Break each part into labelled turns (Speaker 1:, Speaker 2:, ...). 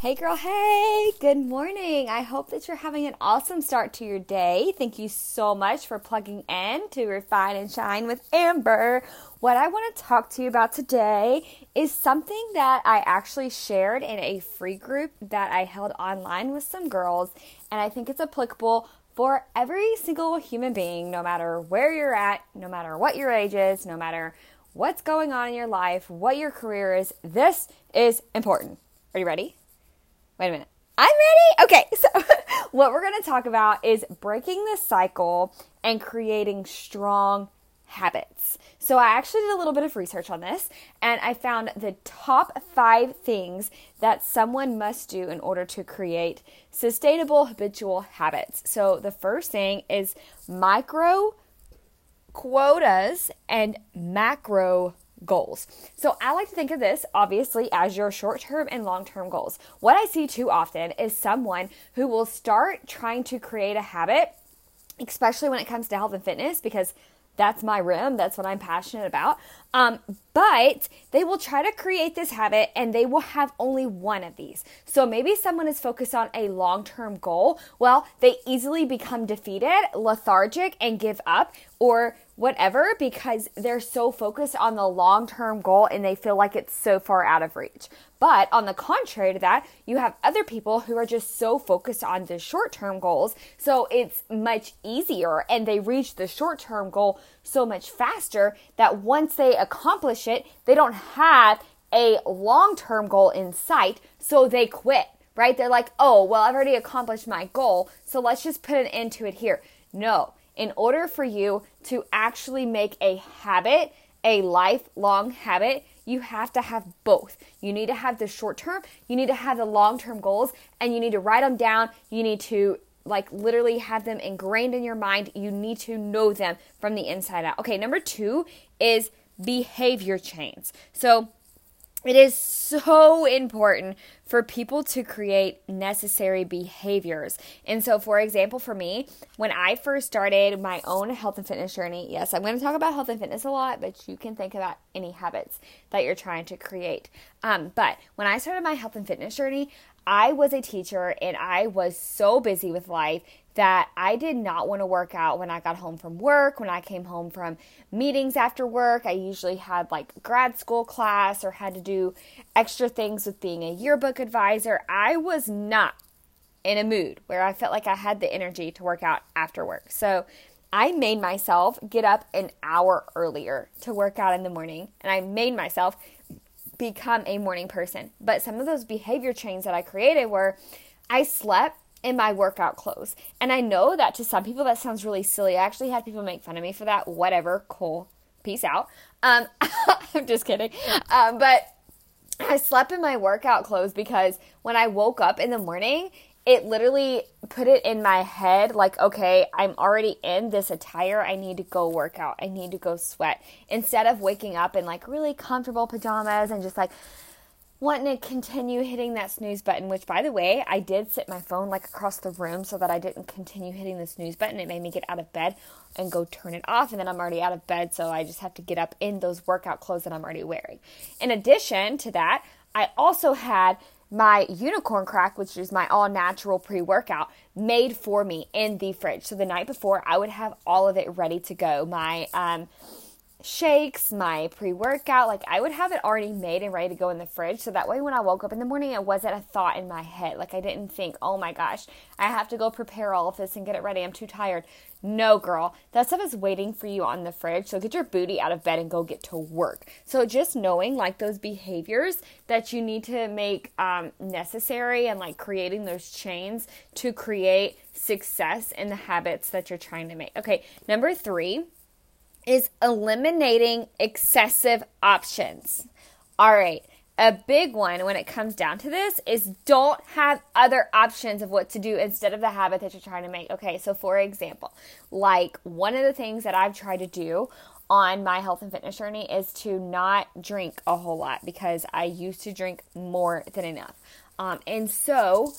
Speaker 1: Hey, girl, hey, good morning. I hope that you're having an awesome start to your day. Thank you so much for plugging in to Refine and Shine with Amber. What I want to talk to you about today is something that I actually shared in a free group that I held online with some girls, and I think it's applicable for every single human being, no matter where you're at, no matter what your age is, no matter what's going on in your life, what your career is. This is important. Are you ready? Wait a minute. I'm ready. Okay, so what we're going to talk about is breaking the cycle and creating strong habits. So I actually did a little bit of research on this and I found the top 5 things that someone must do in order to create sustainable habitual habits. So the first thing is micro quotas and macro goals. So I like to think of this obviously as your short term and long term goals. What I see too often is someone who will start trying to create a habit, especially when it comes to health and fitness, because that's my rim. That's what I'm passionate about. Um, but they will try to create this habit and they will have only one of these. So maybe someone is focused on a long term goal. Well, they easily become defeated, lethargic, and give up or whatever because they're so focused on the long term goal and they feel like it's so far out of reach. But on the contrary to that, you have other people who are just so focused on the short term goals. So it's much easier and they reach the short term goal so much faster that once they accomplish it, they don't have a long term goal in sight. So they quit, right? They're like, oh, well, I've already accomplished my goal. So let's just put an end to it here. No, in order for you to actually make a habit, a lifelong habit, you have to have both. You need to have the short term, you need to have the long term goals, and you need to write them down. You need to like literally have them ingrained in your mind. You need to know them from the inside out. Okay, number two is behavior chains. So, it is so important for people to create necessary behaviors. And so, for example, for me, when I first started my own health and fitness journey, yes, I'm going to talk about health and fitness a lot, but you can think about any habits that you're trying to create. Um, but when I started my health and fitness journey, I was a teacher and I was so busy with life that I did not want to work out when I got home from work, when I came home from meetings after work. I usually had like grad school class or had to do extra things with being a yearbook advisor. I was not in a mood where I felt like I had the energy to work out after work. So I made myself get up an hour earlier to work out in the morning, and I made myself become a morning person. But some of those behavior chains that I created were I slept in my workout clothes. And I know that to some people that sounds really silly. I actually had people make fun of me for that. Whatever, cool. Peace out. Um, I'm just kidding. Um, but I slept in my workout clothes because when I woke up in the morning, it literally put it in my head like, okay, I'm already in this attire. I need to go work out. I need to go sweat. Instead of waking up in like really comfortable pajamas and just like, wanting to continue hitting that snooze button, which by the way, I did sit my phone like across the room so that I didn't continue hitting the snooze button. It made me get out of bed and go turn it off, and then I'm already out of bed, so I just have to get up in those workout clothes that I'm already wearing. In addition to that, I also had my unicorn crack, which is my all natural pre workout, made for me in the fridge. So the night before, I would have all of it ready to go. My um, shakes, my pre workout. Like I would have it already made and ready to go in the fridge. So that way when I woke up in the morning, it wasn't a thought in my head. Like I didn't think, oh my gosh, I have to go prepare all of this and get it ready. I'm too tired. No, girl, that stuff is waiting for you on the fridge. So get your booty out of bed and go get to work. So just knowing like those behaviors that you need to make um, necessary and like creating those chains to create success in the habits that you're trying to make. Okay, number three is eliminating excessive options. All right, a big one when it comes down to this is don't have other options of what to do instead of the habit that you're trying to make. Okay, so for example, like one of the things that I've tried to do on my health and fitness journey is to not drink a whole lot because I used to drink more than enough. Um, and so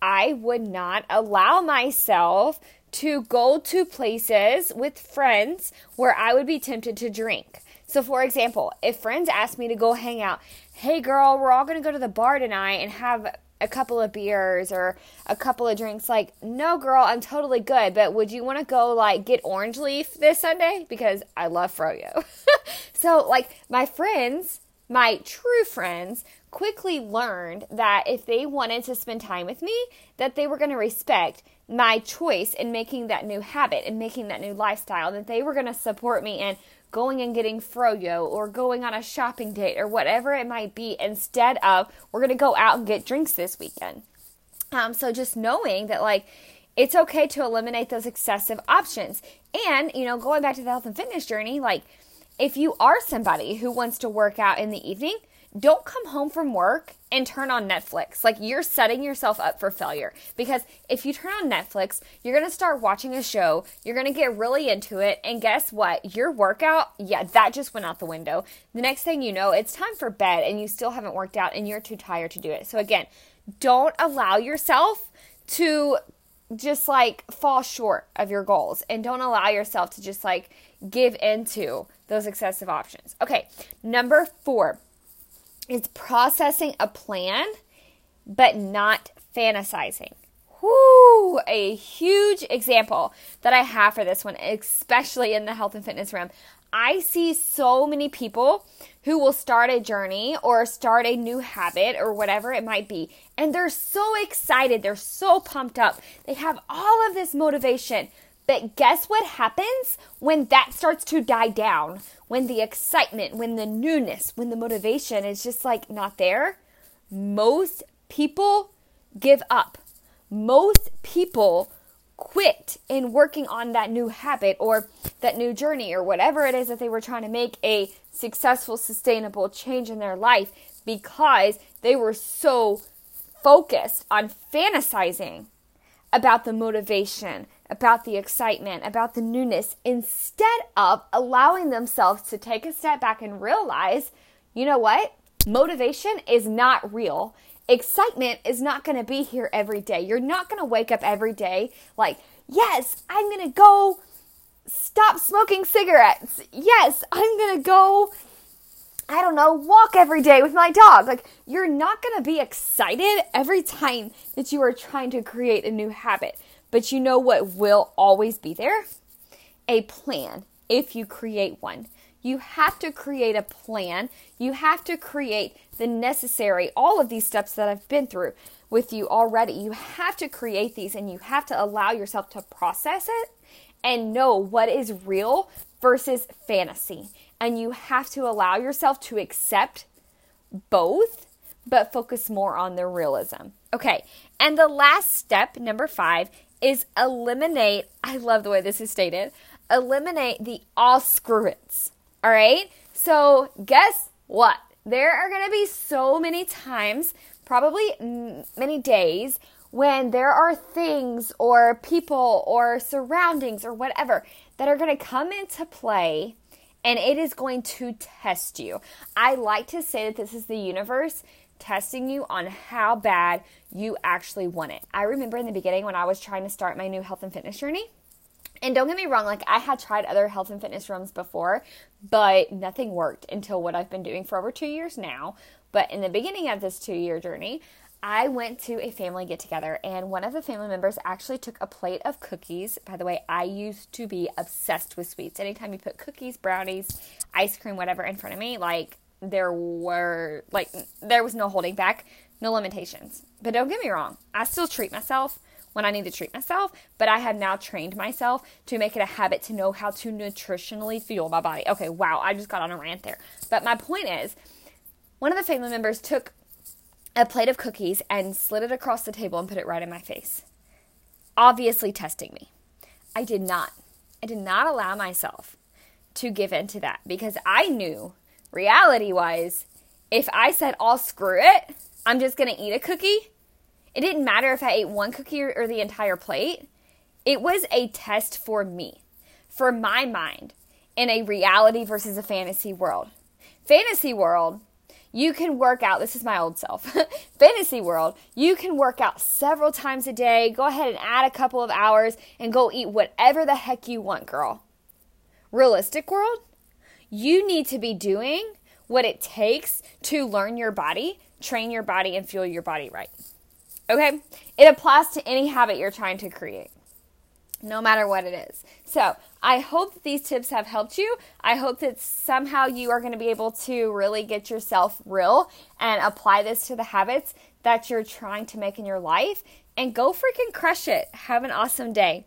Speaker 1: I would not allow myself to go to places with friends where I would be tempted to drink. So, for example, if friends ask me to go hang out, hey girl, we're all gonna go to the bar tonight and have a couple of beers or a couple of drinks. Like, no, girl, I'm totally good. But would you want to go like get Orange Leaf this Sunday? Because I love froyo. so, like, my friends, my true friends, quickly learned that if they wanted to spend time with me, that they were going to respect my choice in making that new habit and making that new lifestyle, that they were going to support me in going and getting froyo or going on a shopping date or whatever it might be instead of we're going to go out and get drinks this weekend. Um, so just knowing that like it's okay to eliminate those excessive options. And, you know, going back to the health and fitness journey, like if you are somebody who wants to work out in the evening, don't come home from work and turn on Netflix. Like you're setting yourself up for failure because if you turn on Netflix, you're going to start watching a show, you're going to get really into it, and guess what? Your workout, yeah, that just went out the window. The next thing you know, it's time for bed and you still haven't worked out and you're too tired to do it. So again, don't allow yourself to just like fall short of your goals and don't allow yourself to just like give into those excessive options. Okay, number 4 is processing a plan but not fantasizing. Whoo, a huge example that I have for this one, especially in the health and fitness realm. I see so many people who will start a journey or start a new habit or whatever it might be, and they're so excited, they're so pumped up, they have all of this motivation. But guess what happens when that starts to die down? when the excitement, when the newness, when the motivation is just like not there, most people give up. Most people quit in working on that new habit or that new journey or whatever it is that they were trying to make a successful, sustainable change in their life because they were so focused on fantasizing about the motivation, about the excitement, about the newness, instead of allowing themselves to take a step back and realize, you know what? Motivation is not real. Excitement is not going to be here every day. You're not going to wake up every day like, yes, I'm going to go stop smoking cigarettes. Yes, I'm going to go I don't know, walk every day with my dog. Like, you're not going to be excited every time that you are trying to create a new habit. But you know what will always be there? A plan if you create one. You have to create a plan. You have to create the necessary, all of these steps that I've been through with you already. You have to create these and you have to allow yourself to process it and know what is real versus fantasy. And you have to allow yourself to accept both, but focus more on the realism. Okay, and the last step, number five, is eliminate. I love the way this is stated. Eliminate the all screw-its. All right. So guess what? There are going to be so many times, probably many days, when there are things or people or surroundings or whatever that are going to come into play and it is going to test you. I like to say that this is the universe testing you on how bad you actually want it. I remember in the beginning when I was trying to start my new health and fitness journey. And don't get me wrong, like I had tried other health and fitness rooms before, but nothing worked until what I've been doing for over two years now. But in the beginning of this two year journey, I went to a family get together, and one of the family members actually took a plate of cookies. By the way, I used to be obsessed with sweets. Anytime you put cookies, brownies, ice cream, whatever in front of me, like there were like there was no holding back, no limitations. But don't get me wrong, I still treat myself when I need to treat myself, but I have now trained myself to make it a habit to know how to nutritionally fuel my body. Okay, wow, I just got on a rant there. But my point is, one of the family members took a plate of cookies and slid it across the table and put it right in my face. Obviously testing me. I did not. I did not allow myself to give in to that because I knew reality wise, if I said, I'll screw it, I'm just going to eat a cookie, it didn't matter if I ate one cookie or, the entire plate. It was a test for me, for my mind, in a reality versus a fantasy world. Fantasy world, you can work out. This is my old self. Fantasy world, you can work out several times a day. Go ahead and add a couple of hours and go eat whatever the heck you want, girl. Realistic world, you need to be doing what it takes to learn your body, train your body, and fuel your body right. Okay? It applies to any habit you're trying to create, no matter what it is. So, I hope that these tips have helped you. I hope that somehow you are going to be able to really get yourself real and apply this to the habits that you're trying to make in your life and go freaking crush it. Have an awesome day.